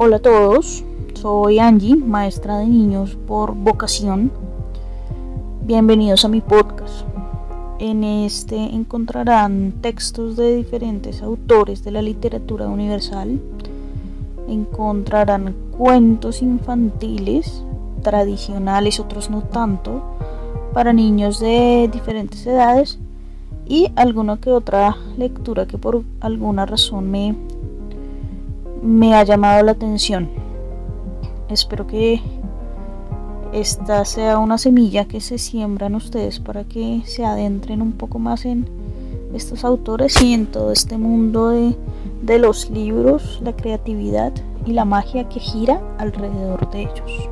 Hola a todos, soy Angie, maestra de niños por vocación. Bienvenidos a mi podcast. En este encontrarán textos de diferentes autores de la literatura universal. Encontrarán cuentos infantiles, tradicionales, otros no tanto, para niños de diferentes edades y alguna que otra lectura que por alguna razón me, me ha llamado la atención. Espero que esta sea una semilla que se siembra en ustedes para que se adentren un poco más en estos autores y en todo este mundo de, de los libros, la creatividad y la magia que gira alrededor de ellos.